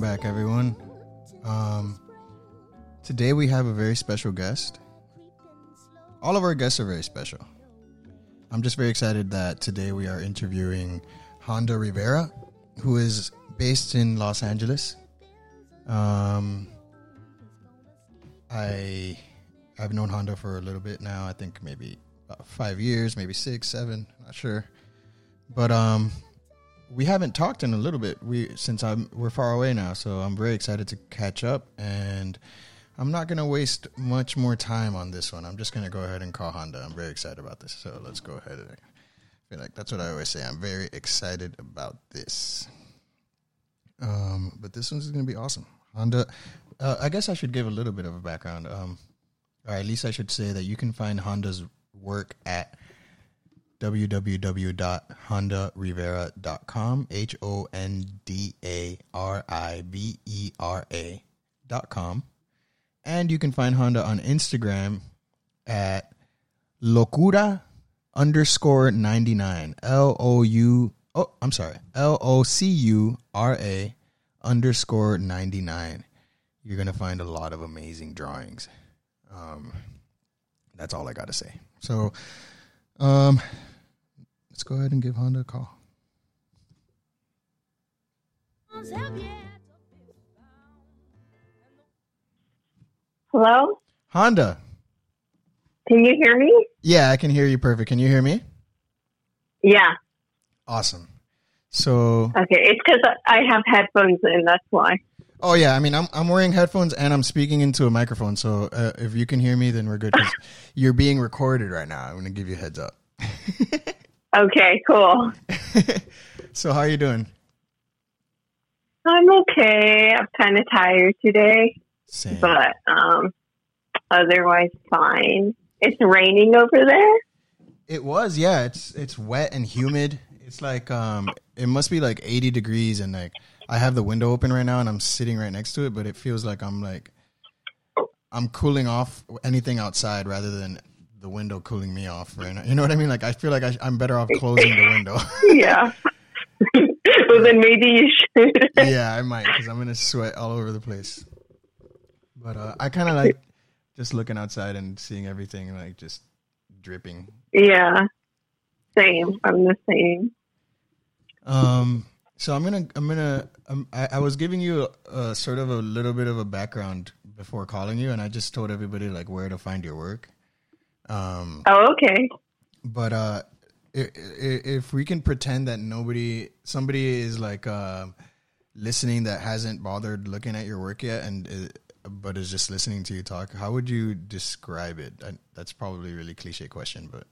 Welcome back, everyone. Um, today we have a very special guest. All of our guests are very special. I'm just very excited that today we are interviewing Honda Rivera, who is based in Los Angeles. Um, I I've known Honda for a little bit now. I think maybe about five years, maybe six, seven, not sure. But um, we haven't talked in a little bit. We since I'm we're far away now, so I'm very excited to catch up. And I'm not gonna waste much more time on this one. I'm just gonna go ahead and call Honda. I'm very excited about this. So let's go ahead. And, I feel like that's what I always say. I'm very excited about this. Um, but this one's gonna be awesome. Honda. Uh, I guess I should give a little bit of a background. Um, or at least I should say that you can find Honda's work at www.hondarivera.com, H O N D A R I V E R A.com. And you can find Honda on Instagram at locura underscore 99. L O U, oh, I'm sorry, L O C U R A underscore 99. You're going to find a lot of amazing drawings. Um, that's all I got to say. So, um, let's go ahead and give Honda a call. Hello? Honda. Can you hear me? Yeah, I can hear you perfect. Can you hear me? Yeah. Awesome. So, Okay. It's because I have headphones in. That's why. oh yeah, I mean, I'm I'm wearing headphones and I'm speaking into a microphone. So, uh, if you can hear me, then we're good. 'cause you're being recorded right now. I'm gonna give you a heads up. Okay. Cool. so, how are you doing? I'm okay. I'm kind of tired today, Same. but um, otherwise fine. It's raining over there. It was, yeah. It's it's wet and humid. It's like um, it must be like 80 degrees, and like I have the window open right now, and I'm sitting right next to it, but it feels like I'm like I'm cooling off anything outside rather than the window cooling me off right now. You know what I mean? Like I feel like I, I'm better off closing the window. Yeah. well, then maybe you should. yeah, I might because I'm gonna sweat all over the place. But uh, I kind of like just looking outside and seeing everything like just dripping. yeah. Same. I'm the same. Um, so I'm gonna, I'm gonna, um, I, I was giving you a, a sort of a little bit of a background before calling you, and I just told everybody like where to find your work. Um, Oh, okay. but uh, i- i- if we can pretend that nobody, somebody is like uh, listening that hasn't bothered looking at your work yet, and uh, but is just listening to you talk, how would you describe it? I, that's probably a really cliche question, but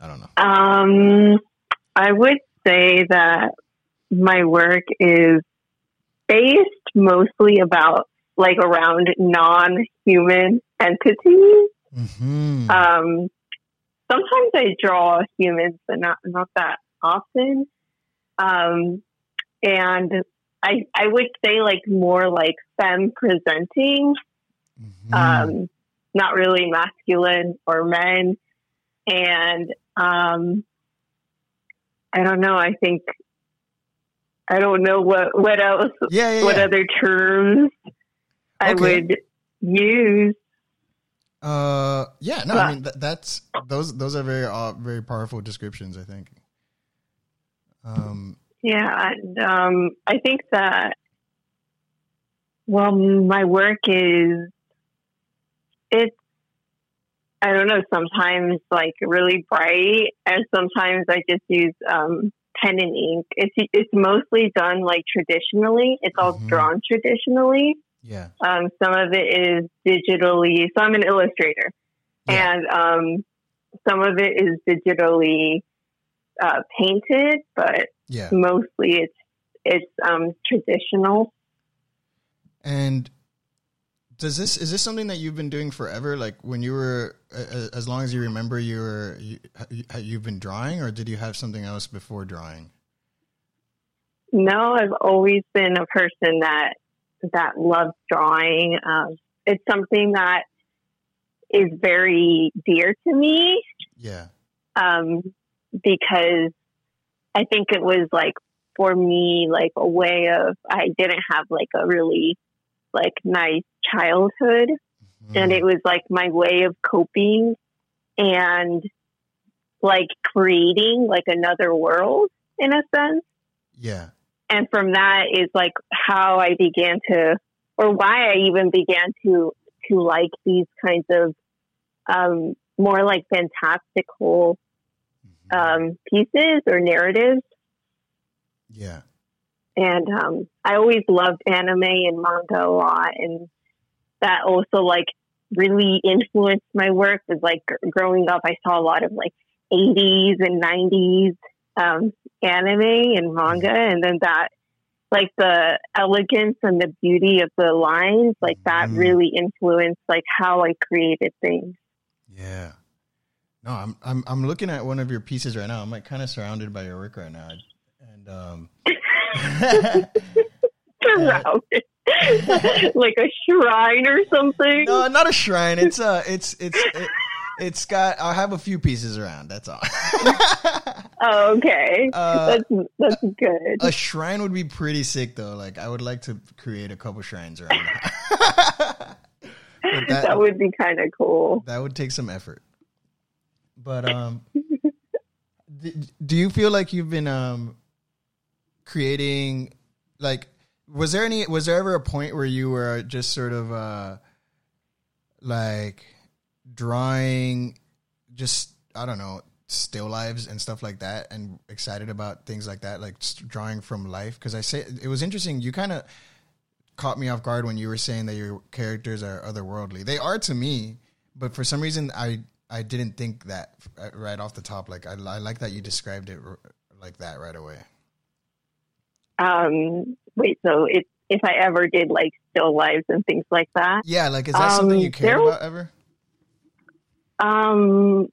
I don't know. Um, I would say that my work is based mostly about like around non-human entities. Hmm Um, sometimes I draw humans, but not not that often. Um, and I I would say like more like femme presenting Mhm. um, not really masculine or men. And um, I don't know. I think I don't know what what else, yeah, yeah, what yeah. other terms I would use. Uh, yeah, no, I mean th- that's those those are very uh, very powerful descriptions. I think. Um, Yeah, and um, I think that well, my work is it's I don't know. Sometimes like really bright, and sometimes I just use um, pen and ink. It's it's mostly done like traditionally. It's all Mhm. drawn traditionally. Yeah, Um, some of it is digitally. So I'm an illustrator, Yeah. and um, some of it is digitally uh, painted, but yeah. mostly it's it's um, traditional. And does this is this something that you've been doing forever? Like when you were, as long as you remember, you were you, you've been drawing, or did you have something else before drawing? No, I've always been a person that that loves drawing. Um, it's something that is very dear to me Yeah, um, because I think it was like for me like a way of I didn't have like a really like nice childhood and Mm. it was like my way of coping and like creating like another world in a sense yeah. And from that is like how I began to, or why I even began to to like these kinds of um, more like fantastical Mhm. um, pieces or narratives. yeah. And um, I always loved anime and manga a lot, and that also like really influenced my work. Was like growing up, I saw a lot of like 80s and 90s um, anime and manga, and then that like the elegance and the beauty of the lines, like that Mhm. really influenced like how I created things. Yeah. No, I'm I'm I'm looking at one of your pieces right now. I'm like kind of surrounded by your work right now, and um, Surrounded. like a shrine or something. no, not a shrine. It's uh, it's it's it, it's got. I have a few pieces around. That's all. Oh, okay. Uh, that's that's good. a shrine would be pretty sick though. Like I would like to create a couple shrines around. That, that would be kind of cool. that would take some effort. But um, do you feel like you've been um creating like was there any was there ever a point where you were just sort of uh like drawing just I don't know still lives and stuff like that and excited about things like that like drawing from life. Because I say it was interesting. You kind of caught me off guard when you were saying that your characters are otherworldly. They are to me but for some reason I I didn't think that uh, right off the top. Like I, I like that you described it r- like that right away. Um, wait, so if if I ever did like still lives and things like that, yeah like is that something Um, you cared there was- about ever um,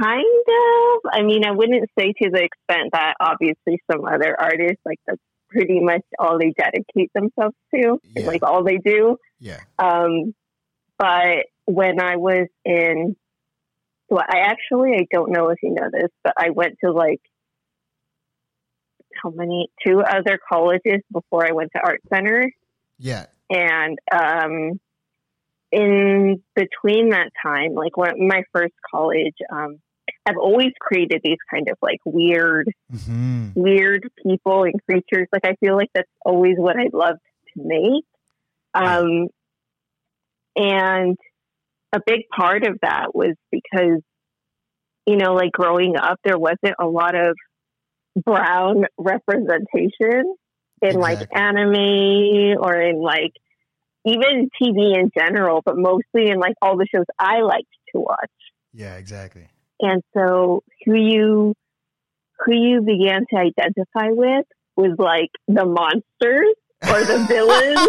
kind of. I mean, I wouldn't say to the extent that obviously some other artists like that's pretty much all they dedicate themselves to, Yeah. like all they do. yeah Um, but when I was in, so I actually, I don't know if you know this, but I went to like, how many, two other colleges before I went to art center. yeah And, um, in between that time, like when my first college, um, I've always created these kind of like weird, hmm weird people and creatures. Like I feel like that's always what I loved to make. Um, and a big part of that was because, you know, like growing up, there wasn't a lot of brown representation in like anime or in like even TV in general, but mostly in like all the shows I liked to watch. yeah exactly And so who you who you began to identify with was like the monsters or the villains.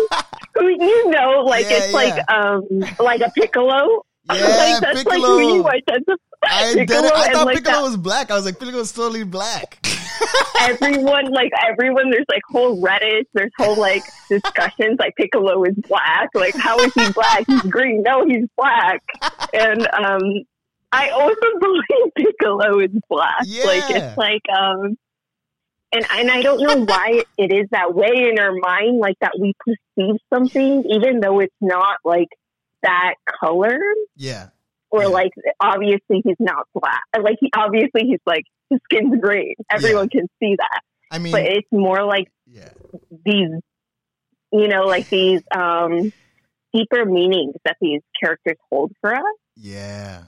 who you know, like Yeah, it's like um like a piccolo. yeah like that's like Piccolo who you identify. I, Piccolo. I thought like, Piccolo that- was black. I was like, Piccolo was totally black. Everyone, like everyone, there's like whole Reddit, there's whole like discussions. Like Piccolo is black. Like how is he black? He's green. No, he's black. And um, I also believe Piccolo is black. Like it's like um, and and I don't know why it is that way in our mind, like that we perceive something even though it's not like that color yeah, or Yeah. like obviously he's not black. Like he obviously he's like his skin's green. Everyone can see that. I mean, But it's more like yeah, these you know, like these um deeper meanings that these characters hold for us. yeah,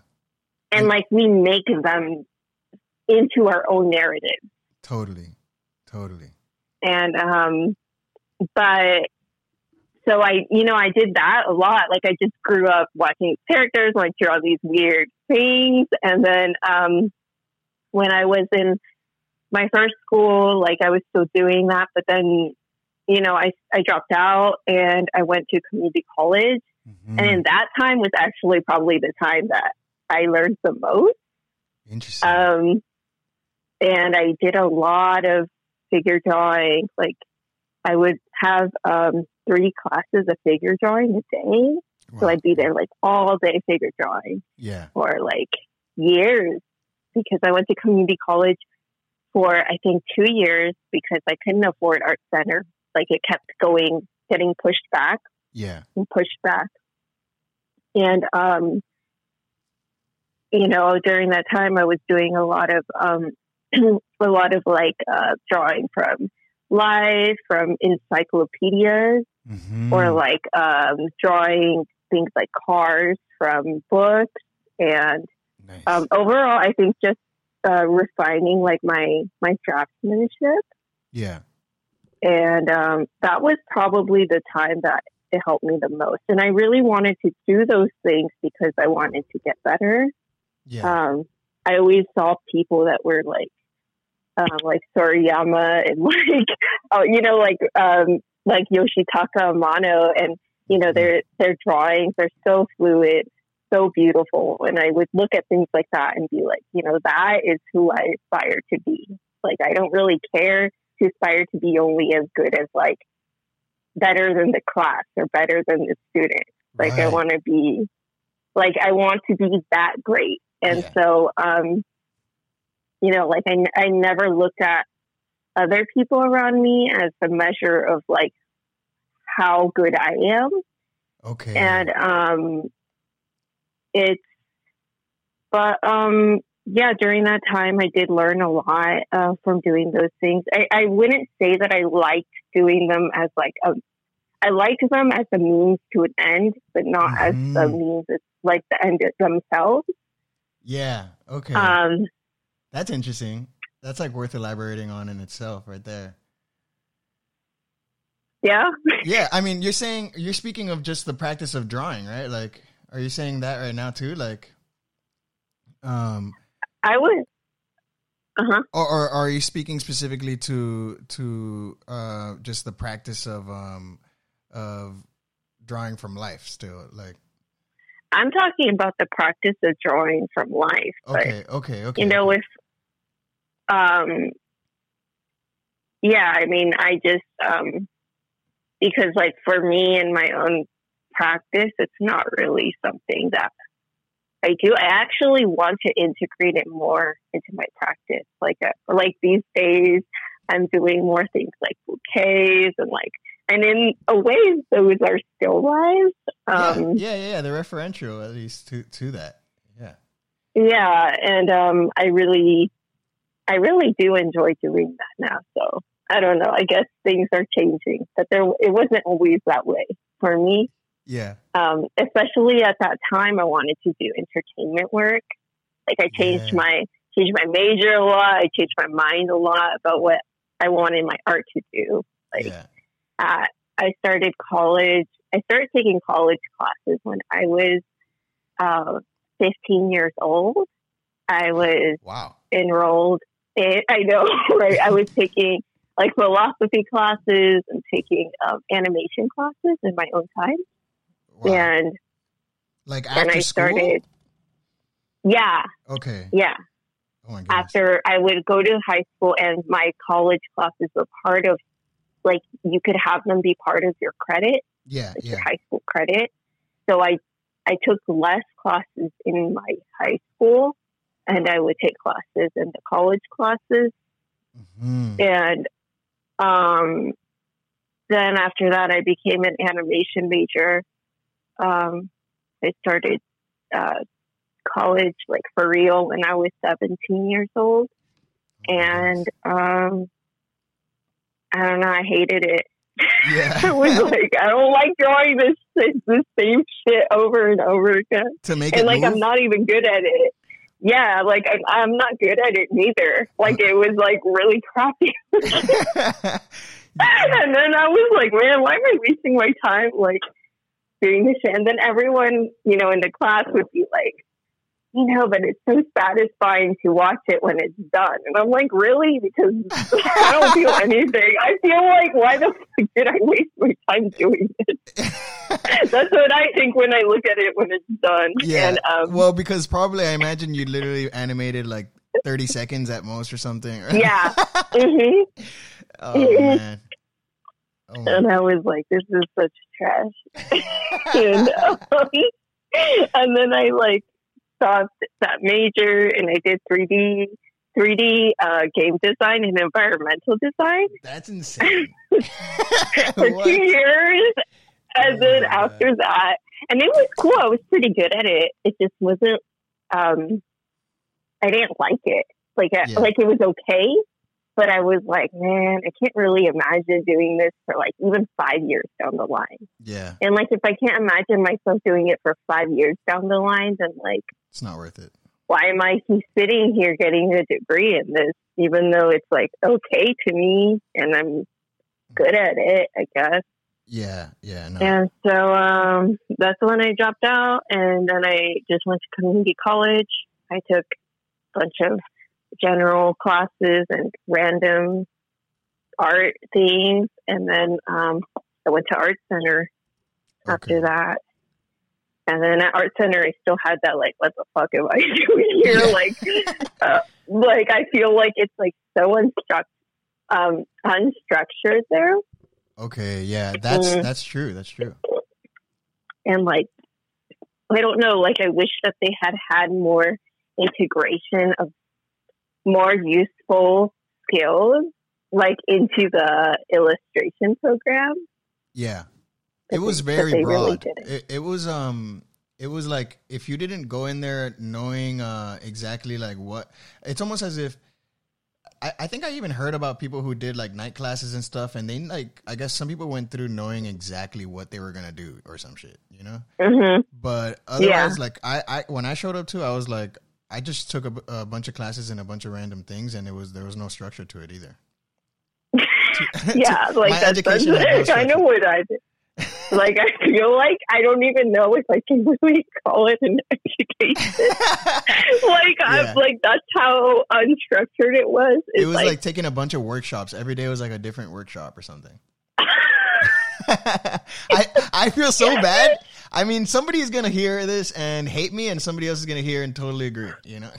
And like we make them into our own narrative. totally, totally. And um but so I you know, I did that a lot. Like I just grew up watching characters, like all these weird things and then um when I was in my first school, like I was still doing that, but then you know, I I dropped out and I went to community college Mhm. and that time was actually probably the time that I learned the most. Interesting. Um, and I did a lot of figure drawing. Like I would have um, three classes of figure drawing a day. So I'd be there like all day figure drawing Yeah, for like years because I went to community college for I think two years because I couldn't afford art center. Like it kept going, getting pushed back Yeah. and pushed back. And um, you know, during that time, I was doing a lot of um, a lot of like uh, drawing from life, from encyclopedias, Mm-hmm. or like um, drawing things like cars from books. And nice. um, overall, I think just uh, refining like my my draftsmanship. yeah. And um, that was probably the time that it helped me the most. And I really wanted to do those things because I wanted to get better. Yeah. Um, I always saw people that were like, um, like Sorayama and like, oh, you know, like, um, like Yoshitaka Amano and, you know, their, their drawings are so fluid, so beautiful. And I would look at things like that and be like, you know, that is who I aspire to be. Like, I don't really care to aspire to be only as good as like better than the class or better than the student. Like, I want to be, like, I want to be that great. And Yeah. so, um, you know, like I, I never looked at other people around me as a measure of like how good I am. Okay. And, um, it's, but, um, yeah, during that time, I did learn a lot uh, from doing those things. I, I wouldn't say that I liked doing them as like a, I liked them as a means to an end, but not as the Mhm. means, as like the end themselves. yeah. Okay. Um, That's interesting. That's like worth elaborating on in itself, right there. yeah. Yeah, I mean, you're saying you're speaking of just the practice of drawing, right? Like, are you saying that right now too? Like, um, I would. Uh huh. or, or are you speaking specifically to to uh just the practice of um of drawing from life still? Like, I'm talking about the practice of drawing from life. But, okay, okay, okay. you know, okay. if, um, yeah, I mean, I just, um, because like for me and my own practice, it's not really something that I do. I actually want to integrate it more into my practice. Like, uh, like these days, I'm doing more things like bouquets and like, and in a way, those are still lives. Um, yeah, yeah, yeah, the referential at least to to that. Yeah. Yeah, and um, I really, I really do enjoy doing that now. So I don't know. I guess things are changing, but there it wasn't always that way for me. Yeah. Um, especially at that time, I wanted to do entertainment work. Like I changed Yeah. my changed my major a lot. I changed my mind a lot about what I wanted my art to do. Like yeah. uh, I started college. I started taking college classes when I was uh, 15 years old. I was Wow. enrolled in, I know, right? I was taking like philosophy classes and taking um, animation classes in my own time. Wow. And like after I school. started, yeah, Okay. yeah. Oh my goodness. After I would go to high school and my college classes were part of, like, you could have them be part of your credit. yeah. like Yeah. your high school credit. So I I took less classes in my high school and I would take classes in the college classes Mhm. and um then after that I became an animation major. Um I started uh college like for real when I was 17 years old and um I don't know I hated it yeah. it was like I don't like drawing this this, this same shit over and over again, to make and it like move? I'm not even good at it. Yeah, like I'm, I'm not good at it neither. Like it was like really crappy, and then I was like, man, why am I wasting my time like doing this shit? And then everyone, you know, in the class would be like. You know, but it's so satisfying to watch it when it's done. And I'm like, really? Because I don't feel anything. I feel like, why the fuck did I waste my time doing this? That's what I think when I look at it when it's done. yeah. And um, well, because probably I imagine you literally animated like 30 seconds at most or something. right? yeah. hmm oh man. Oh. And I was like, this is such trash. and, um, and then I like stopped that major and I did 3D 3D uh, game design and environmental design That's insane. for What? two years. And Oh then my after that, and it was cool. I was pretty good at it. It just wasn't. Um, I didn't like it. Like, Yeah. like it was okay, but I was like, man, I can't really imagine doing this for like even five years down the line. Yeah, And like, if I can't imagine myself doing it for five years down the line, then like, it's not worth it. why am I sitting here getting a degree in this, even though it's like okay to me and I'm good at it, I guess. Yeah, yeah, no. And so um, that's when I dropped out, and then I just went to community college. I took a bunch of general classes and random art things, and then um, I went to art center after that. And then at art center, I still had that like, what the fuck am I doing here? Like, uh, like I feel like it's like so unstruct, um, unstructured there. Okay, yeah, that's Mm. that's true. That's true. and like I don't know, like I wish that they had had more integration of more useful skills like into the illustration program. Yeah, it was they- very they really broad. it, it was um, it was like if you didn't go in there knowing uh exactly like what, it's almost as if. I, I think I even heard about people who did like night classes and stuff, and they like I guess some people went through knowing exactly what they were gonna do or some shit, you know. hmm But otherwise, like I, I when I showed up too, I was like, I just took a, a bunch of classes and a bunch of random things, and it was there was no structure to it either. yeah, like that's, that's education no kind of what I did. like I feel like I don't even know if I can really call it an education. like Yeah. I'm like that's how unstructured it was. it was like, taking a bunch of workshops. Every day was like a different workshop or something. I I feel so bad. I mean, somebody is gonna hear this and hate me, and somebody else is gonna hear and totally agree. You know,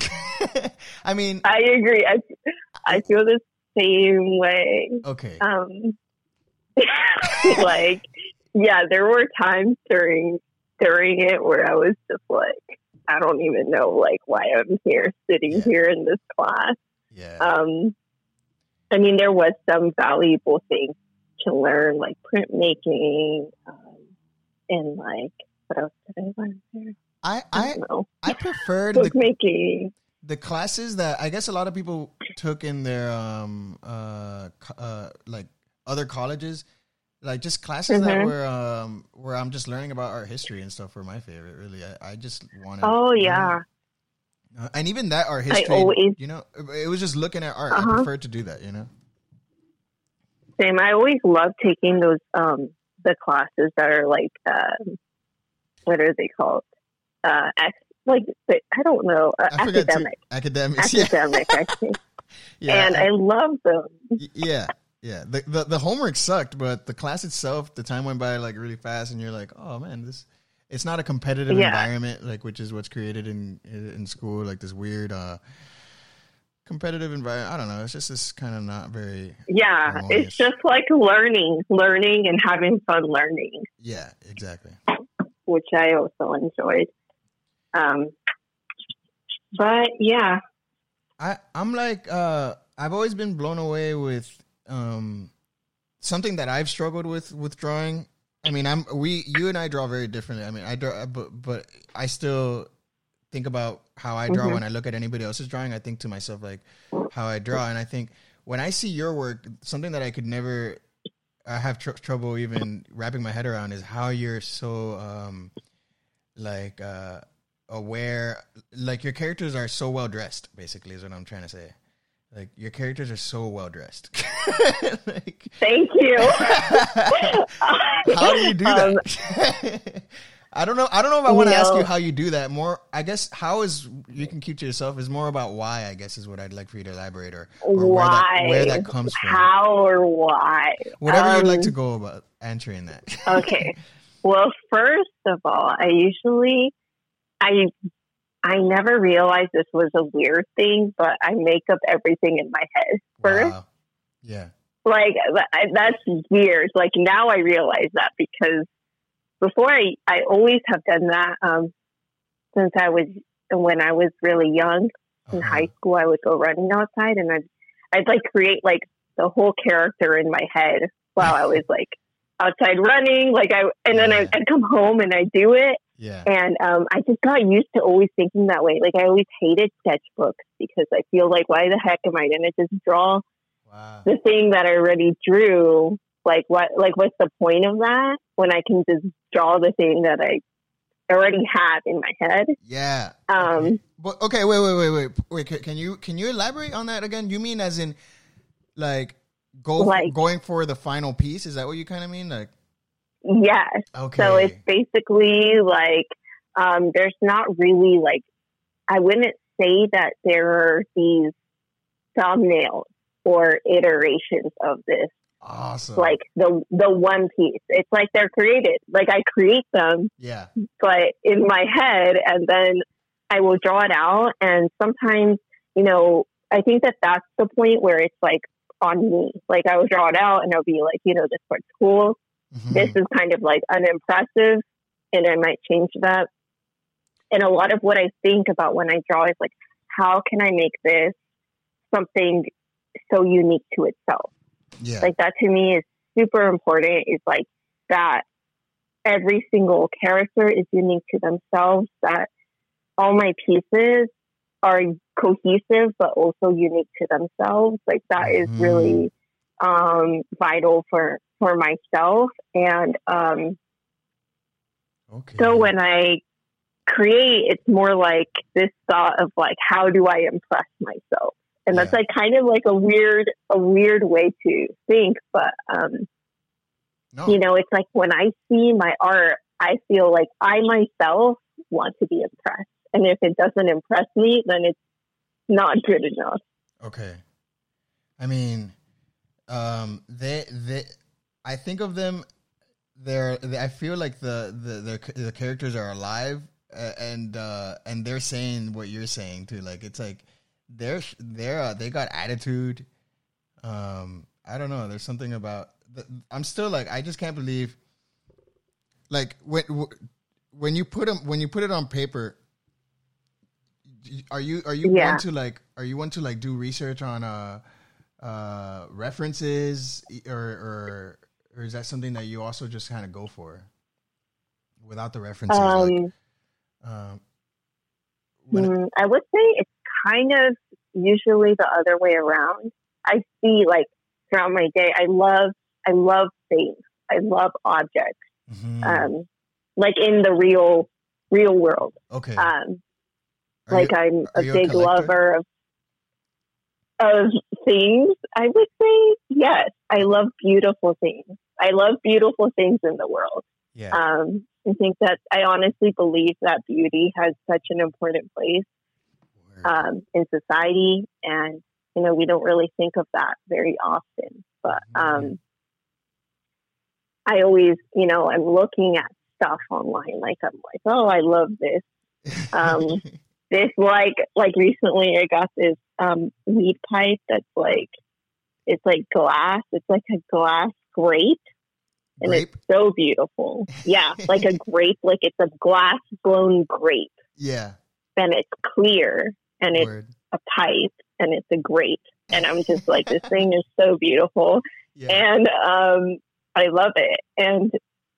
I mean, I agree. I I feel the same way. okay, Um, like, yeah, there were times during during it where I was just like, I don't even know like why I'm here, sitting Yeah. here in this class. yeah, Um, I mean, there was some valuable things to learn, like printmaking, um, and like what else did I learn there? I I I don't know, I preferred the bookmaking. the classes that I guess a lot of people took in their um uh, uh like other colleges, like just classes that Mhm. were um where I'm just learning about art history and stuff were my favorite. Really, I, I just wanted. Oh yeah, Uh, and even that art history, always- you know, it was just looking at art. I Uh-huh. preferred to do that, you know. same. I always love taking those um the classes that are like um, what are they called? Uh, like I don't know, uh, I forgot to academic. Yeah, academic. I think, yeah, and I love them. Yeah yeah the, the the homework sucked but the class itself the time went by like really fast and you're like oh man this it's not a competitive Yeah. environment like which is what's created in in school like this weird uh competitive environment i don't know it's just this kind of not very Yeah, Harmonious. it's just like learning, learning, and having fun learning. yeah exactly which I also enjoyed. Um, but yeah, i i'm like uh i've always been blown away with um something that i've struggled with with drawing i mean i'm we you and i draw very differently i mean i draw but but i still think about how i draw Mhm. when i look at anybody else's drawing i think to myself like how i draw and i think when i see your work something that i could never i have tr- trouble even wrapping my head around is how you're so um like uh aware like your characters are so well dressed basically is what i'm trying to say like your characters are so well dressed like thank you. how do you do Um, that i don't know i don't know if i want to ask you how you do that more i guess how is you can keep to yourself is more about why i guess is what i'd like for you to elaborate or, or where that why? where that comes from How or why? whatever you'd like Um, to go about answering that okay. Well, first of all, I usually, I, I never realized this was a weird thing, but I make up everything in my head first. Wow. yeah like that's weird. Like now I realize that because before I, I always have done that um, since I was when I was really young. in Uh-huh. high school, I would go running outside and I'd, I'd like create like the whole character in my head while I was like outside running. Like I, and then Yeah. I'd, I'd come home and I'd do it. Yeah. And um, I just got used to always thinking that way. Like I always hated sketchbooks because I feel like, why the heck am I going to just draw Wow. the thing that I already drew? Like what? Like what's the point of that when I can just draw the thing that I already have in my head? Yeah. Um, But okay, wait, wait, wait, wait, wait. Can you can you elaborate on that again? You mean as in like go Like- going for the final piece? Is that what you kind of mean? Like yes. okay. So it's basically like um, there's not really like I wouldn't say that there are these thumbnails or iterations of this awesome. like the the one piece. It's like they're created. Like I create them, yeah. but in my head, and then I will draw it out. And sometimes, you know, I think that that's the point where it's like on me. Like I will draw it out, and I'll be like, you know, this part's cool. Mhm. This is kind of like unimpressive, and I might change that. And a lot of what I think about when I draw is like, how can I make this something so unique to itself? Yeah. like that to me is super important is like that every single character is unique to themselves that all my pieces are cohesive but also unique to themselves like that is Mhm. really um vital for for myself and um okay. so when i create it's more like this thought of like how do i impress myself and that's Yeah. like kind of like a weird a weird way to think but um no. you know it's like when i see my art i feel like i myself want to be impressed and if it doesn't impress me then it's not good enough Okay. I mean, um, they they I think of them. They're they, I feel like the the the, the characters are alive uh, and uh, and they're saying what you're saying too. Like it's like they're they're uh, they got attitude. Um, I don't know. There's something about. The, I'm still like I just can't believe. Like when when you put them when you put it on paper, are you are you Yeah. want to like are you want to like do research on uh uh references or or or is that something that you also just kind of go for without the references um like um when it- mm, i would say it's kind of usually the other way around i see like throughout my day i love i love things i love objects mhm. um like in the real real world okay um like you- I'm a you a big lover of of things. I would say yes. I love beautiful things. I love beautiful things in the world. yeah Um, I think that I honestly believe that beauty has such an important place. Um, in society, and you know we don't really think of that very often. But um, I always, you know, I'm looking at stuff online. Like I'm like, oh, I love this um, this like like recently I got this um weed pipe that's like it's like glass. It's like a glass grape and Grape? it's so beautiful. Yeah, like a grape, like it's a glass blown grape yeah and it's clear and it's word. a pipe and it's a grape. And I'm just like this thing is so beautiful. Yeah. And um I love it. And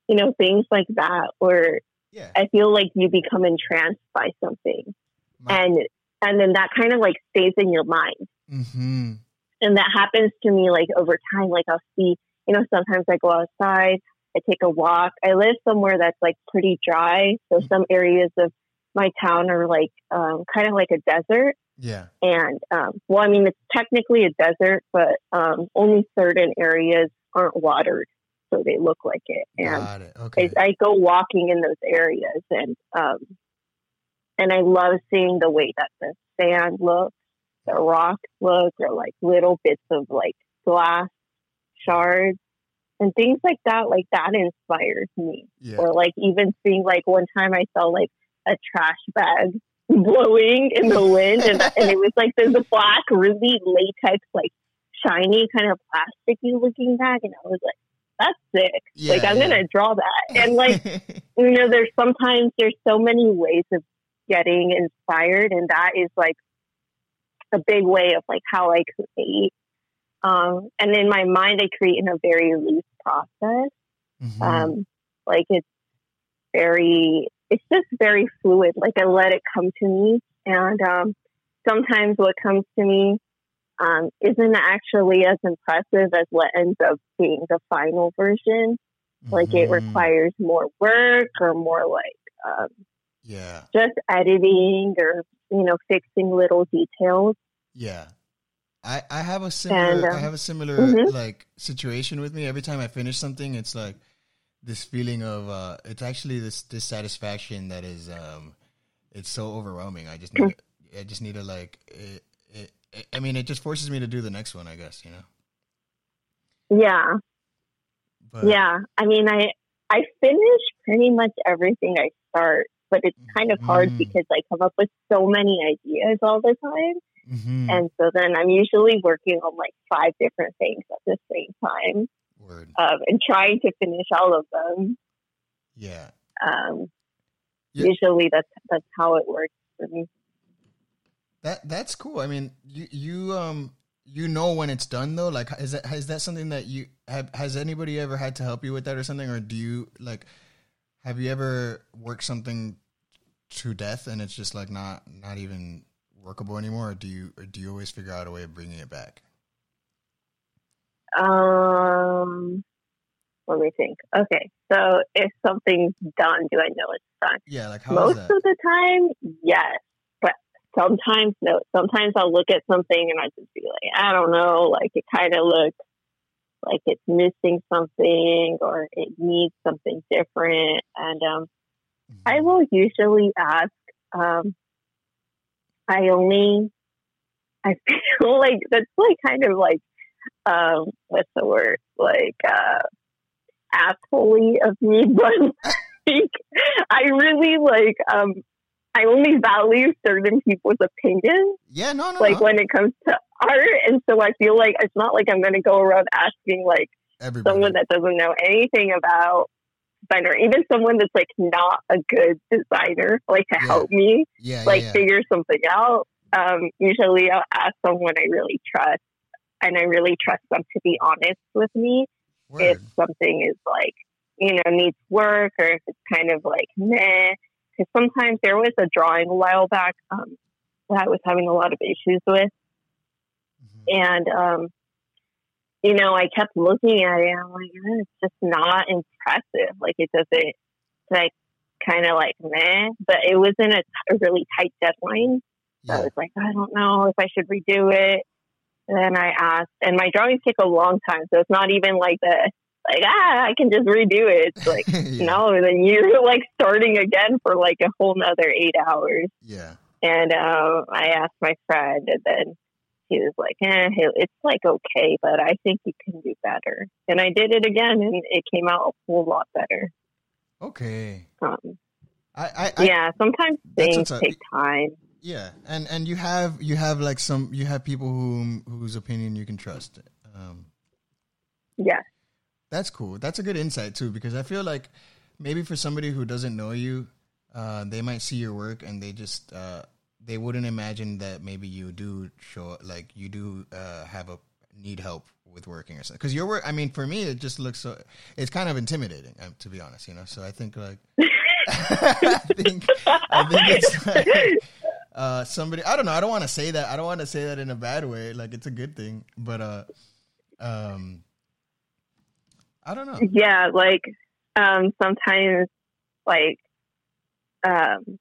you know, things like that where yeah. I feel like you become entranced by something. My- and and then that kind of like stays in your mind. Mhm. and that happens to me like over time. Like i'll see you know sometimes i go outside i take a walk. I live somewhere that's like pretty dry. So some areas of my town are like um, kind of like a desert. Yeah. And um, well i mean it's technically a desert but um, only certain areas aren't watered so they look like it. And got it. Okay. I, I go walking in those areas and um and I love seeing the way that the sand looks, the rocks look, or like little bits of like glass shards and things like that. Like that inspires me. yeah. Or like even seeing like one time I saw like a trash bag blowing in the wind and, and it was like this black, really latex, like shiny kind of plasticky looking bag and I was like, that's sick. Yeah, like I'm yeah. gonna draw that. And like you know, there's sometimes there's so many ways of getting inspired, and that is like a big way of like how I create. Um, and in my mind, I create in a very loose process. Mhm. Um, like it's very, it's just very fluid. Like I let it come to me, and um, sometimes what comes to me um, isn't actually as impressive as what ends up being the final version. Like it Mhm. requires more work or more like um, Yeah. just editing or you know fixing little details. Yeah. I, I have a similar And, I um, have a similar mhm. like situation with me. Every time I finish something, it's like this feeling of uh it's actually this dissatisfaction that is um it's so overwhelming. I just need I just need to like it, it, it, I mean it just forces me to do the next one, I guess, you know. Yeah, But yeah. I mean, I I finish pretty much everything I start, but it's kind of hard Mhm. because I come up with so many ideas all the time. Mhm. And so then I'm usually working on like five different things at the same time word. um, and trying to finish all of them. Yeah. Um, Yeah. Usually that's that's how it works for me. That that's cool. I mean, you you um you know when it's done though. Like, is that is that something that you have? Has anybody ever had to help you with that or something, or do you like? Have you ever worked something to death and it's just like not not even workable anymore, or do you or do you always figure out a way of bringing it back? Um, let me think. Okay, so if something's done, do I know it's done? Yeah, like how is Most of the time, yes, but sometimes no. Sometimes I'll look at something and I just be like, I don't know, like it kind of looks like it's missing something or it needs something different, and um, I Mhm. will usually ask. Um, I only, I feel like that's like kind of like, um, what's the word? Like, uh, assholey of me, but like, I really like, um, I only value certain people's opinions, Yeah, no, no, like no. when it comes to art, and so I feel like it's not like I'm going to go around asking like Everybody. someone that doesn't know anything about designer, even someone that's like not a good designer, like to Yeah. help me yeah, like yeah, figure something out. Um, usually I'll ask someone I really trust and I really trust them to be honest with me if something is like, you know, needs work or if it's kind of like meh. Because sometimes there was a drawing a while back um, that I was having a lot of issues with. Mhm. And, um, you know, I kept looking at it and I'm like, "Eh, it's just not impressive. Like, it doesn't, like, kind of like meh, but it was in a, a really tight deadline. So I was like, I don't know if I should redo it. And I asked, and my drawings take a long time. So it's not even like the, like, ah, I can just redo it. It's like, yeah. no, then you're like starting again for like a whole nother eight hours. Yeah. And um, I asked my friend, and then he was like, eh, it's like okay, but I think you can do better. And I did it again, and it came out a whole lot better. Okay. Um, I, I, I yeah, sometimes things take time. Yeah, and and you have you have like some you have people whom whose opinion you can trust. Um, Yeah. that's cool. That's a good insight too, because I feel like maybe for somebody who doesn't know you, uh, they might see your work and they just uh, they wouldn't imagine that maybe you do show like you do uh, have a need help with working or something. Because your work, I mean, for me, it just looks so. It's kind of intimidating, um, to be honest. You know, so I think like. I think I think it's like, uh, somebody. I don't know. I don't want to say that. I don't want to say that in a bad way. Like it's a good thing, but uh, um, I don't know. yeah, like um, sometimes, like um,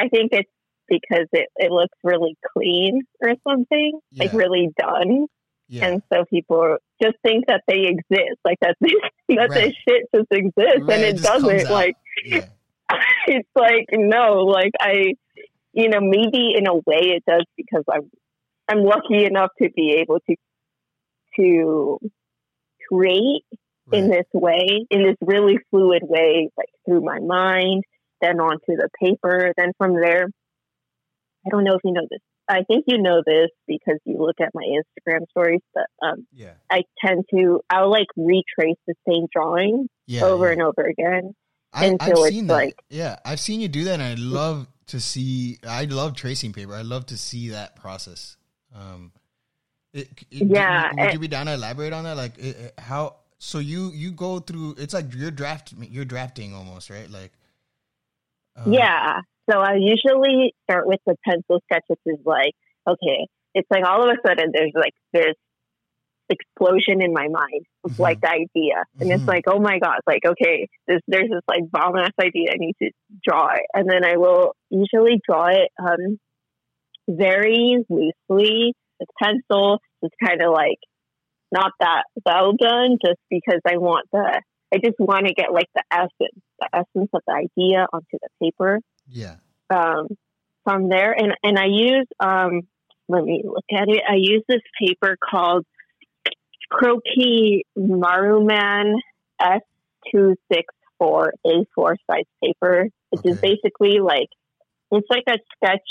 I think it's because it, it looks really clean or something, like really done. Yeah, And so people just think that they exist, like that this, that Right. this shit just exists, Right, and it it doesn't. Like yeah, it's like no, like I, you know, maybe in a way it does because I'm I'm lucky enough to be able to to create in this way, in this really fluid way, like through my mind, then onto the paper, then from there. I don't know if you know this. I think you know this because you look at my Instagram stories, but um, yeah, I tend to I'll like retrace the same drawing yeah. over yeah. and over again. I, it's seen that. like- yeah, I've seen you do that, and I love to see. I love tracing paper. I love to see that process. Um, it, it, Yeah, Would, would it- you be down to elaborate on that? Like how? So you you go through. It's like you're draft. You're drafting almost right. Like uh, Yeah. So I usually start with the pencil sketch, which is like, okay, it's like all of a sudden there's like this explosion in my mind of Mhm. like the idea. And Mhm. it's like, oh my God, like, okay, this, there's this like bomb ass idea. I need to draw it. And then I will usually draw it um, very loosely with pencil. It's kind of like not that well done just because I want the, I just want to get like the essence, the essence of the idea onto the paper Yeah. um, from there. And, and I use, um, let me look at it. I use this paper called Croquis Maruman S264 A4 size paper, which is basically like, it's like a sketch,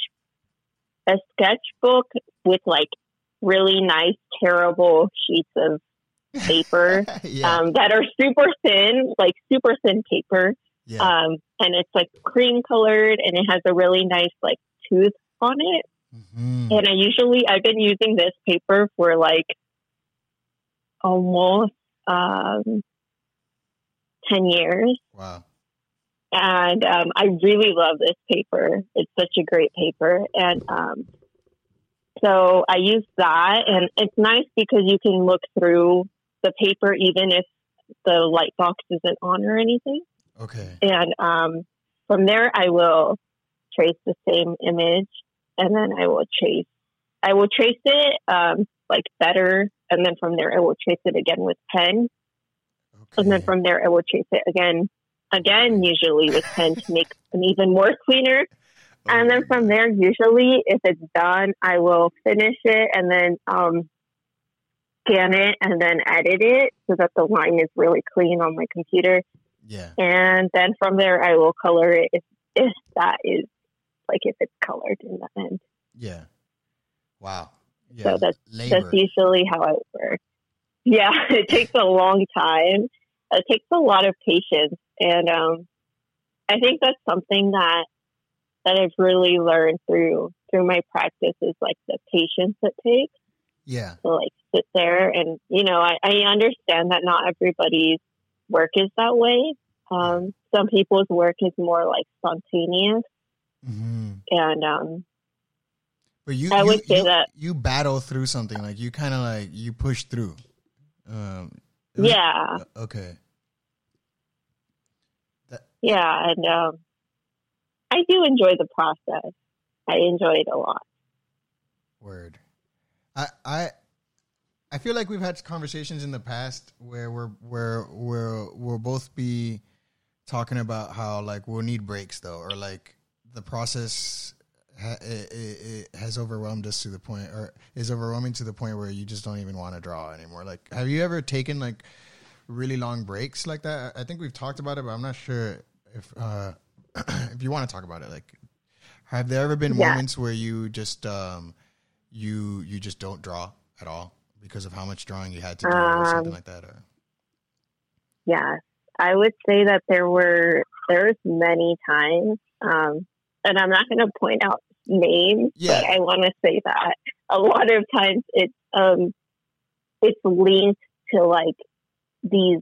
a sketchbook with like really nice, terrible sheets of paper yeah. um, that are super thin, like super thin paper. yeah. Um, and it's like cream colored and it has a really nice like tooth on it. Mhm. And I usually, I've been using this paper for like almost, um, 10 years. Wow. And, um, I really love this paper. It's such a great paper. And, um, so I use that and it's nice because you can look through the paper even if the light box isn't on or anything. Okay. and um, from there I will trace the same image, and then I will trace. I will trace it um, like better, and then from there I will trace it again with pen, Okay. and then from there I will trace it again, again usually with pen to make an even more cleaner. And then from there, usually if it's done, I will finish it and then um, scan it and then edit it so that the line is really clean on my computer Yeah. and then from there I will color it if, if that is like if it's colored in the end. Yeah. Wow. Yeah. So that's labor. that's usually how it works. Yeah, it takes a long time. It takes a lot of patience, and um, I think that's something that that I've really learned through through my practice is like the patience it takes yeah. to like sit there and you know I, I understand that not everybody's work is that way. Um, some people's work is more like spontaneous, hmm and um, But you, I you, would say you, that- you battle through something like you kind of like you push through. Um, yeah, uh, Okay. yeah, and um, I do enjoy the process. I enjoy it a lot. Word. I I I feel like we've had conversations in the past where we're where we're we'll both be talking about how like we'll need breaks though, or like the process ha- it, has overwhelmed us to the point, or is overwhelming to the point where you just don't even want to draw anymore. Like, have you ever taken like really long breaks like that? I think we've talked about it, but I'm not sure if uh if you want to talk about it. Like, have there ever been Yeah. moments where you just um you you just don't draw at all because of how much drawing you had to do or something Um, like that? Or Yes, I would say that there were there's many times, um, and I'm not going to point out names, Yeah. but I want to say that a lot of times it's um, it's linked to like these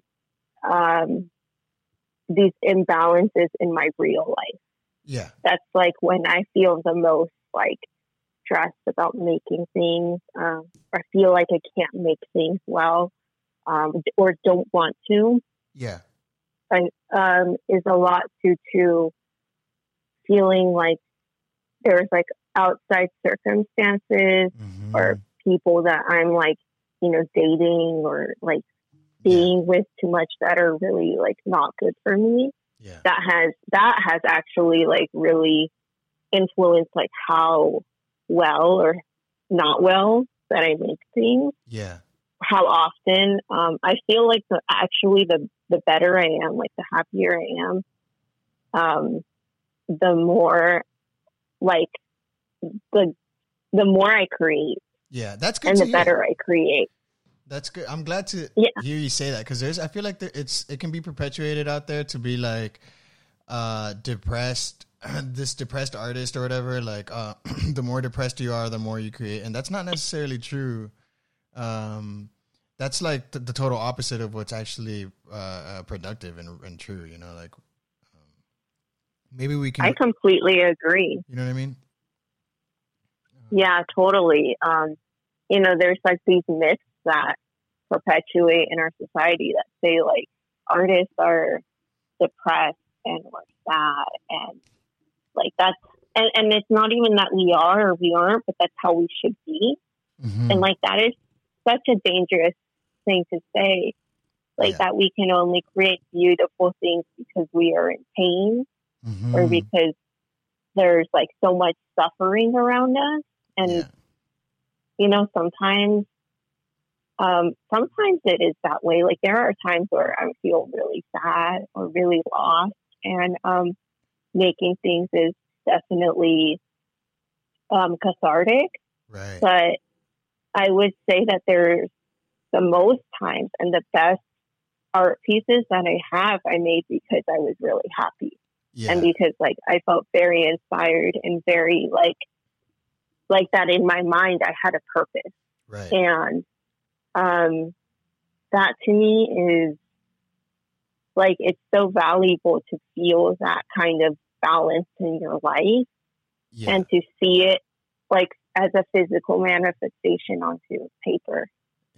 um, these imbalances in my real life. yeah, That's like when I feel the most like stressed about making things, um, or feel like I can't make things well, um, or don't want to yeah, I, um, is a lot due to feeling like there's like outside circumstances Mhm. or people that I'm like, you know, dating or like being with too much that are really like not good for me. yeah, That has that has actually like really influenced like how well or not well that I make things yeah, how often. Um, I feel like the actually the the better I am, like the happier I am, um, the more like the the more I create yeah. That's good and the hear. better I create. That's good. I'm glad to Yeah. hear you say that because there's. I feel like there, it's it can be perpetuated out there to be like uh depressed this depressed artist or whatever, like uh, the more depressed you are, the more you create, and that's not necessarily true. Um, that's like the, the total opposite of what's actually uh, uh, productive and, and true. You know, like maybe we can. I completely agree. You know what I mean? Yeah, totally. Um, you know, there's like these myths that perpetuate in our society that say like artists are depressed and we're sad and like that's and, and it's not even that we are or we aren't, but that's how we should be. Mhm. And like that is such a dangerous thing to say. Like Yeah. that we can only create beautiful things because we are in pain or Mhm. because there's like so much suffering around us. And Yeah. you know, sometimes um sometimes it is that way. Like there are times where I feel really sad or really lost and um making things is definitely um cathartic right. but I would say that there's the most times and the best art pieces that I have I made because I was really happy yeah. and because like I felt very inspired and very like like that in my mind I had a purpose right. and um that to me is like it's so valuable to feel that kind of balance in your life yeah. and to see it like as a physical manifestation onto paper.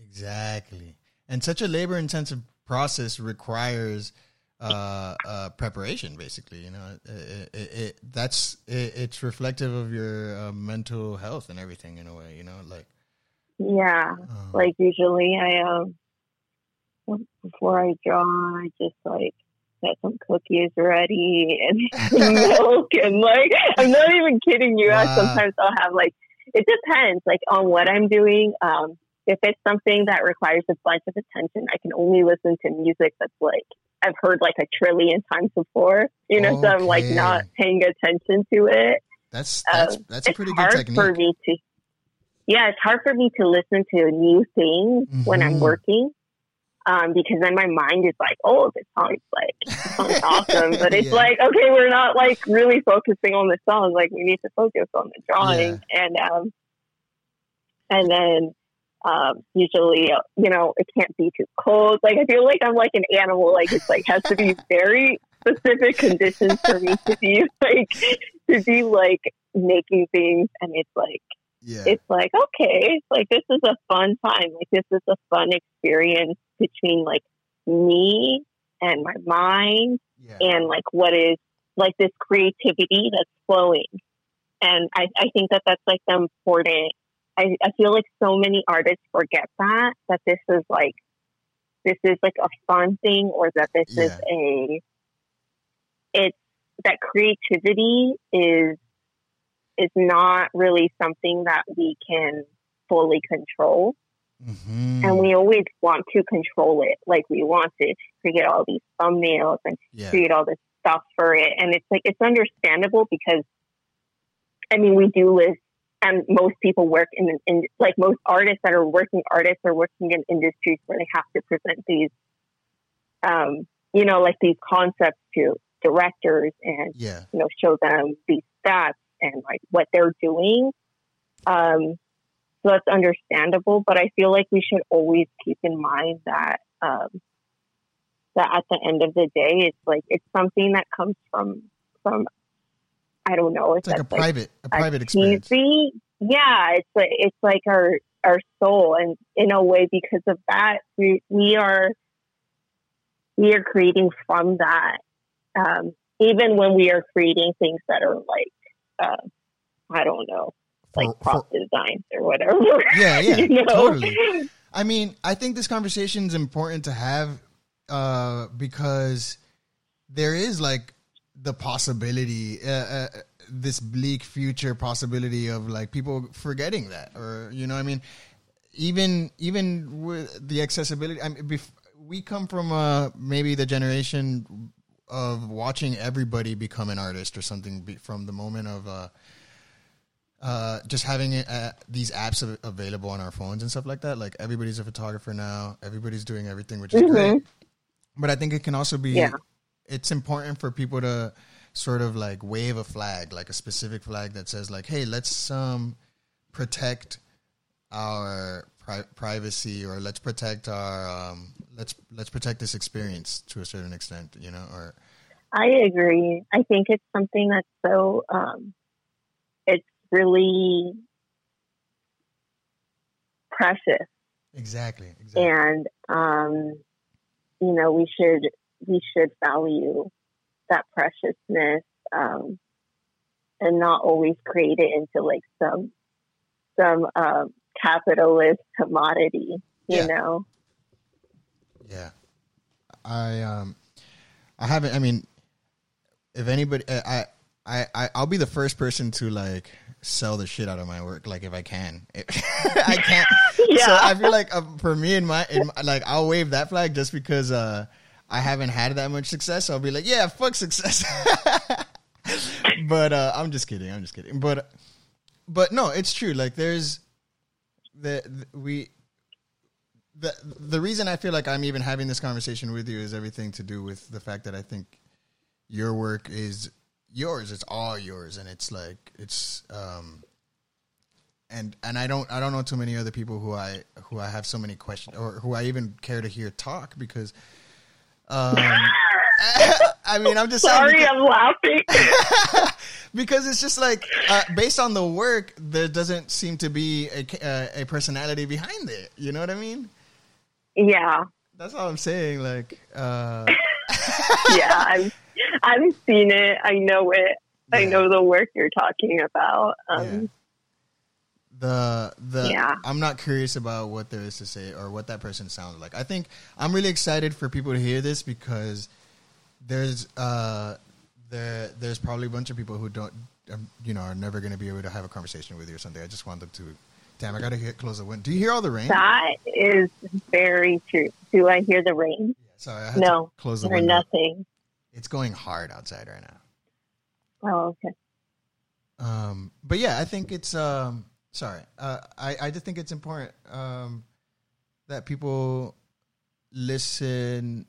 Exactly. And such a labor intensive process requires uh, uh, preparation, basically. You know, it, it, it, that's it, it's reflective of your uh, mental health and everything in a way. You know, like Yeah, um, like usually I um before I draw, I just like get some cookies ready and milk and like I'm not even kidding you. I sometimes I'll have like it depends like on what I'm doing. Um, if it's something that requires a bunch of attention, I can only listen to music that's like I've heard like a trillion times before. You know, so I'm like not paying attention to it. that's that's um, that's a pretty good hard technique. for me to yeah it's hard for me to listen to new things when i'm Mhm. working um, because then my mind is like oh this song's like this awesome but it's Yeah. like okay we're not like really focusing on the song like we need to focus on the drawing and um and then um usually you know it can't be too cold. Like i feel like i'm like an animal like it's like has to be very specific conditions for me to be like to be like making things and it's like yeah, it's like okay like this is a fun time. Like this is a fun experience between like me and my mind yeah, and like what is like this creativity that's flowing. And i, I think that that's like the important I, I feel like so many artists forget that that this is like this is like a fun thing or that this is a it's that creativity is is not really something that we can fully control Mhm. and we always want to control it like we want to create all these thumbnails and yeah, create all this stuff for it. And it's like, it's understandable because, I mean, we do live, and most people work in, in like most artists that are working artists are working in industries where they have to present these, um, you know, like these concepts to directors and, yeah, you know, show them these stats and like what they're doing. Um, so that's understandable, but I feel like we should always keep in mind that, um, that at the end of the day, it's like it's something that comes from from I don't know. it's like a private a private experience. cheesy. Yeah, it's like it's like our our soul, and in a way, because of that, we we are we are creating from that. Um, even when we are creating things that are like, uh, I don't know, like For- prop designs or whatever. Yeah, yeah, you know? totally. I mean, I think this conversation is important to have uh, because there is like the possibility, uh, uh, this bleak future possibility of like people forgetting that, or you know, I mean, even even with the accessibility. I mean, bef- we come from uh, maybe the generation of watching everybody become an artist or something be- from the moment of. Uh, uh, just having uh, these apps av- available on our phones and stuff like that. Like everybody's a photographer now. Everybody's doing everything, which is Mhm. great. But I think it can also be. Yeah. It's important for people to sort of like wave a flag, like a specific flag that says like, "Hey, let's um protect our pri- privacy or let's protect our um let's let's protect this experience to a certain extent," you know, or I agree. I think it's something that's so um it's really precious exactly, exactly. and um you know we should we should value that preciousness um and not always create it into like some some um capitalist commodity you Yeah. know Yeah, I um, I haven't. I mean, if anybody, I I I I'll be the first person to like sell the shit out of my work, like if I can. I can't. yeah So I feel like um, for me and my, in my like I'll wave that flag just because uh I haven't had that much success. So I'll be like, yeah, fuck success. but uh I'm just kidding. I'm just kidding. But but no, it's true. Like there's the, the we the the reason I feel like I'm even having this conversation with you is everything to do with the fact that I think your work is yours. It's all yours, and it's like it's um and and I don't I don't know too many other people who I who I have so many questions or who I even care to hear talk because um I mean I'm just sorry because- i'm laughing because it's just like uh, based on the work, there doesn't seem to be a, a, a personality behind it. You know what I mean? yeah That's all I'm saying. Like, uh, yeah, I've I've seen it. I know it. I know the work you're talking about. yeah. Um, the the Yeah. I'm not curious about what there is to say or what that person sounds like. I think I'm really excited for people to hear this because there's uh there there's probably a bunch of people who don't um, you know are never going to be able to have a conversation with you or something. I just want them to. Damn, I gotta hit, close the window. Do you hear all the rain? that is very true. Do I hear the rain? Sorry, I had No, close the window. nothing? It's going hard outside right now. Oh, okay. Um, but yeah, I think it's um, sorry. Uh, I I just think it's important um, that people listen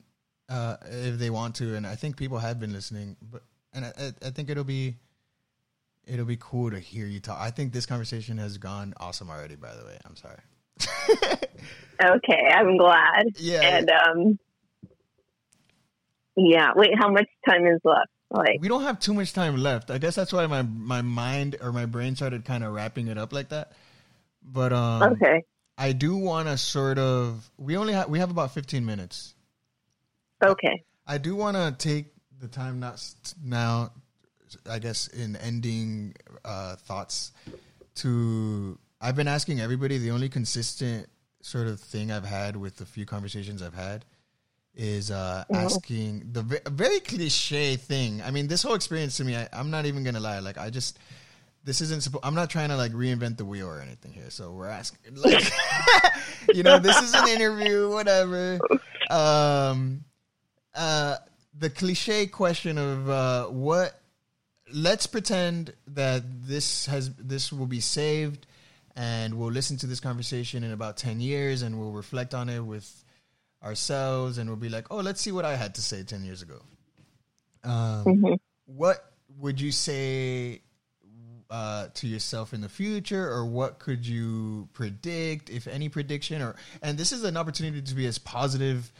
uh, if they want to, and I think people have been listening. But and I, I- think it'll be it'll be cool to hear you talk. I think this conversation has gone awesome already. By the way, I'm sorry. Okay, I'm glad. yeah, And um, yeah. Wait, how much time is left? Like, we don't have too much time left. I guess that's why my my mind or my brain started kind of wrapping it up like that. But um, okay, I do want to sort of. We only have we have about fifteen minutes. okay, I do want to take the time not now. I guess in ending uh, thoughts to. I've been asking everybody. The only consistent sort of thing I've had with the few conversations I've had is uh, Mhm. asking the ve- very cliche thing. I mean, this whole experience to me, I, I'm not even gonna lie. Like, I just this isn't. suppo- I'm not trying to like reinvent the wheel or anything here. So we're asking, like, you know, this is an interview, whatever. Um, uh, the cliche question of uh, what. Let's pretend that this has this will be saved, and we'll listen to this conversation in about ten years, and we'll reflect on it with ourselves, and we'll be like, "Oh, let's see what I had to say ten years ago." Um, hmm what would you say uh, to yourself in the future, or what could you predict, if any prediction? Or and this is an opportunity to be as positive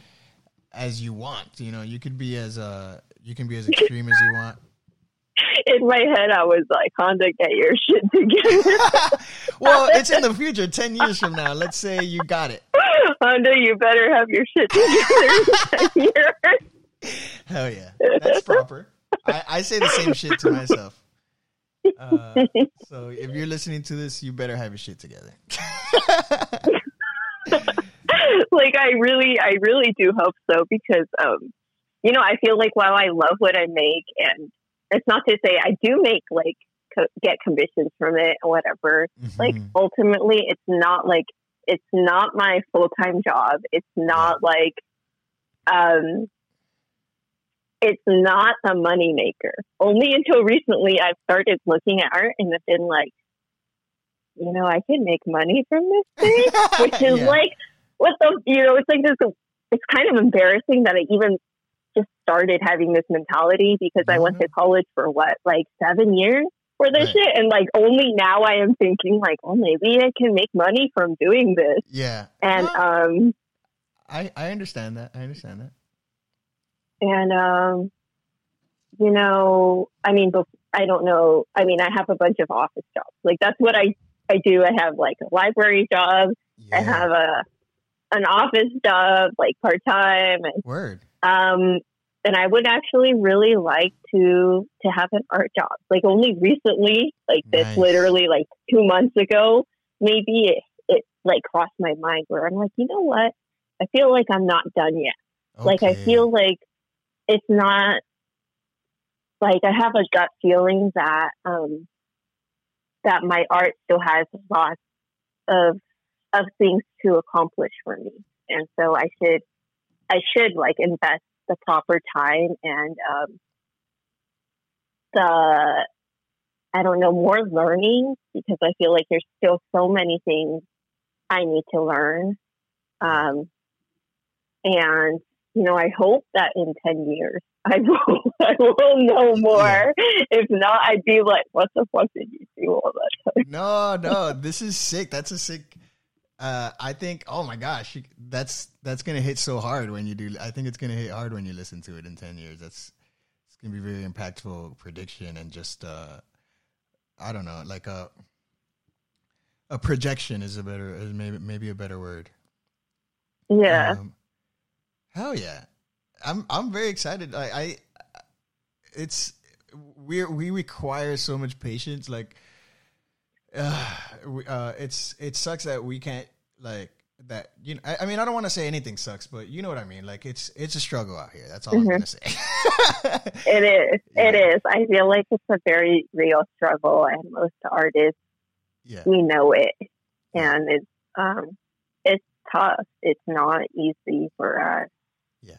as you want. You know, you could be as uh, you can be as extreme as you want. In my head, I was like, "Honda, get your shit together." well, it's in the future, ten years from now. Let's say you got it. Honda, you better have your shit together. in 10 years. Hell yeah, that's proper. I, I say the same shit to myself. Uh, so if you're listening to this, you better have your shit together. like I really, I really do hope so because, um, you know, I feel like while I love what I make, and it's not to say I do make like co- get commissions from it or whatever. Like Mhm. ultimately, it's not like it's not my full time job. It's not like, um, it's not a money maker. Only until recently, I've started looking at art and have been like, you know, I can make money from this thing which is Yeah. like what the you know it's like this it's kind of embarrassing that I even just started having this mentality because I went to college for what, like seven years for this Right. shit. And like only now I am thinking like, oh, maybe I can make money from doing this. Yeah. And, Well, um, I I understand that. I understand that. and, um, you know, I mean, I don't know. I mean, I have a bunch of office jobs. Like that's what I, I do. I have like a library job. Yeah. I have a, an office job, like part time and Word. Um, and I would actually really like to to have an art job. Like only recently, like this, Nice. literally like two months ago, maybe it, it like crossed my mind where I'm like, you know what? I feel like I'm not done yet. Like I feel like it's not like I have a gut feeling that um that my art still has lots of of things to accomplish for me. And so I should I should like invest the proper time and um the I don't know, more learning because I feel like there's still so many things I need to learn. Um and you know, I hope that in 10 years I will, I will know more. If not, I'd be like, what the fuck did you do all that time? No, no, this is sick. That's a sick. Uh, I think. Oh my gosh, you- that's that's gonna hit so hard when you do. I think it's gonna hit hard when you listen to it in ten years. That's it's gonna be very impactful prediction and just uh, I don't know, like a a projection is a better is maybe maybe a better word. Yeah. Um, hell yeah, I'm I'm very excited. I, I it's we we require so much patience. Like, uh, we, uh, it's it sucks that we can't like that. You know, I, I mean, I don't want to say anything sucks, but you know what I mean. Like, it's it's a struggle out here. That's all I'm Mhm. gonna say. It is. It Yeah. is. I feel like it's a very real struggle, and most artists yeah, we know it, and it's um, it's tough. It's not easy for us, yeah,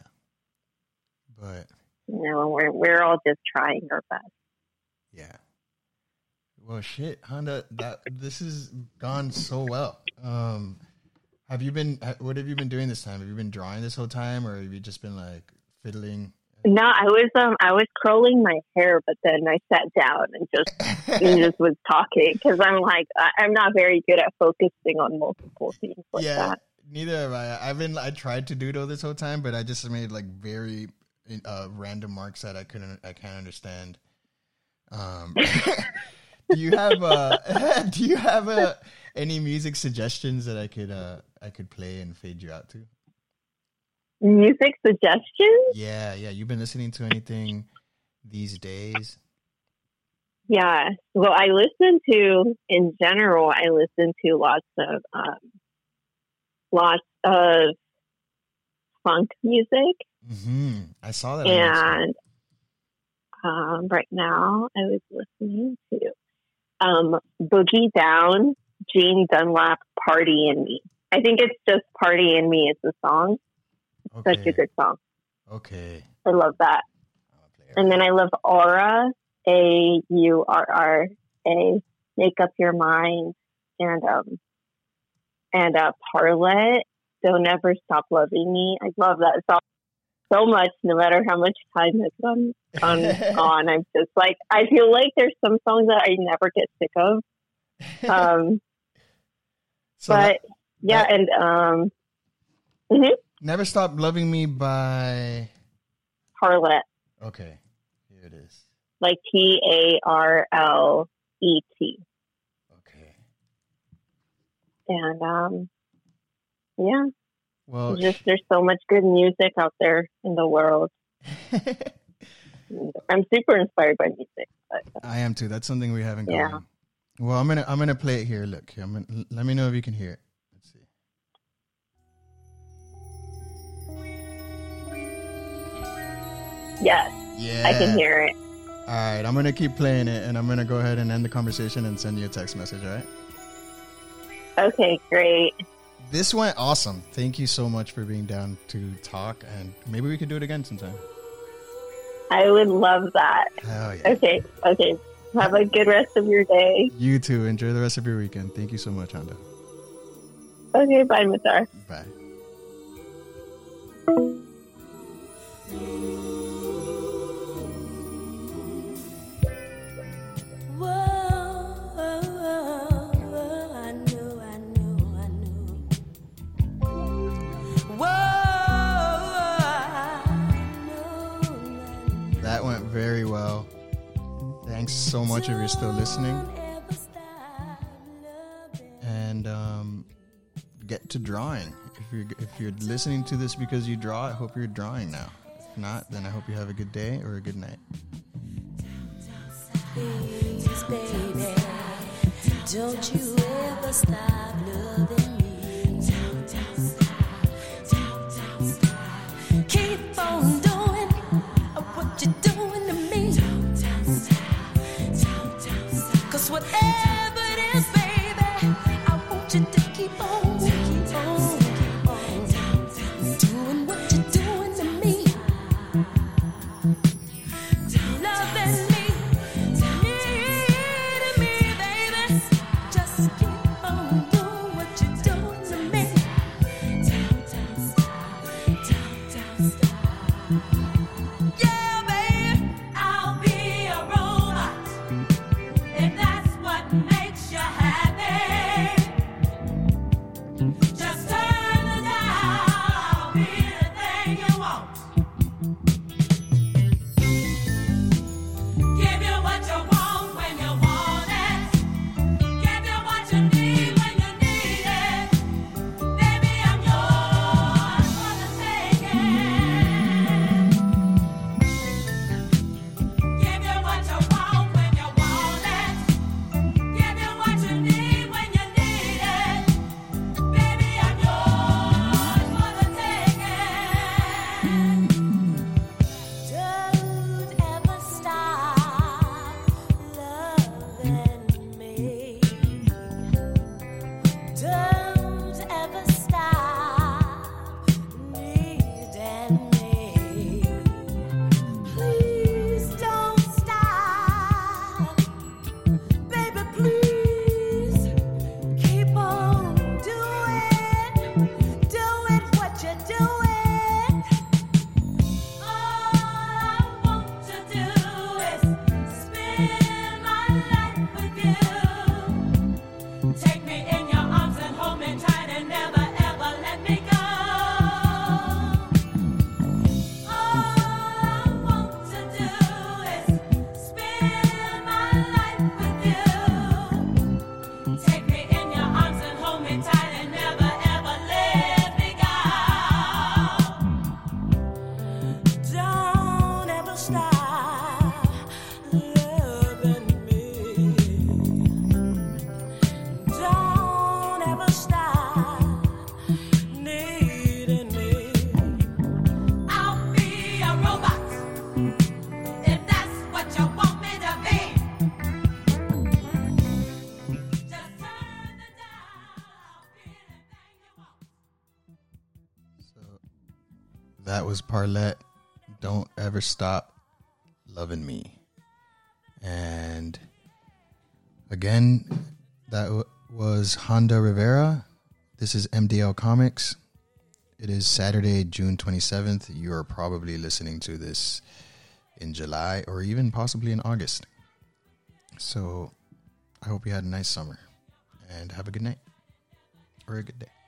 but you know. We're we're all just trying our best. Well, shit, Honda. That this has gone so well. Um, have you been? What have you been doing this time? Have you been drawing this whole time, or have you just been like fiddling? No, I was um I was curling my hair, but then I sat down and just and just was talking because I'm like I, I'm not very good at focusing on multiple things like yeah. that. Neither have I. I've been. I tried to doodle this whole time, but I just made like very uh, random marks that I couldn't. I can't understand. Um, do you have uh Do you have uh, any music suggestions that I could uh I could play and fade you out to? Music suggestions? Yeah, yeah. You've been listening to anything these days? Yeah. Well, I listen to in general. I listen to lots of um, lots of funk music, hmm I saw that. and um, right now I was listening to um, Boogie Down, Gene Dunlap, Party in Me. I think it's just Party in Me is the song. okay. Such a good song. Okay. I love that. I'm gonna play it And then I love Aura, A U R R A, Make Up Your Mind, and um, and uh, Parlet, Don't Ever Stop Loving Me. I love that song so much. No matter how much time has gone gone on, I'm just like I feel like there's some songs that I never get sick of. Um, so but that- yeah, that- and um, mhm, Never Stop Loving Me by. Parlet, Okay. Here it is. like T A R L E T. Okay. and um, yeah, Well, just there's so much good music out there in the world. I'm super inspired by music. But, uh, I am too. That's something we haven't Yeah. common. Well, I'm gonna I'm gonna play it here. Look, I'm gonna, let me know if you can hear it. Let's see. yes, Yeah, I can hear it. All right, I'm gonna keep playing it, and I'm gonna go ahead and end the conversation and send you a text message. All right. Okay, great this went awesome. Thank you so much for being down to talk, and maybe we could do it again sometime. I would love that. Yeah. Okay, okay. Have a good rest of your day. You too. Enjoy the rest of your weekend. Thank you so much, Honda. Okay, bye, Matar. Bye. very well. Thanks so much if you're still listening. And um, get to drawing. If you're if you're listening to this because you draw, I hope you're drawing now. If not, then I hope you have a good day or a good night. Please, baby, don't you ever stop. Arlette, Don't Ever Stop Loving Me. And again, that w- was Honda Rivera. This is MDL Comics. It is Saturday, June 27th. You are probably listening to this in July or even possibly in August. So I hope you had a nice summer and have a good night or a good day.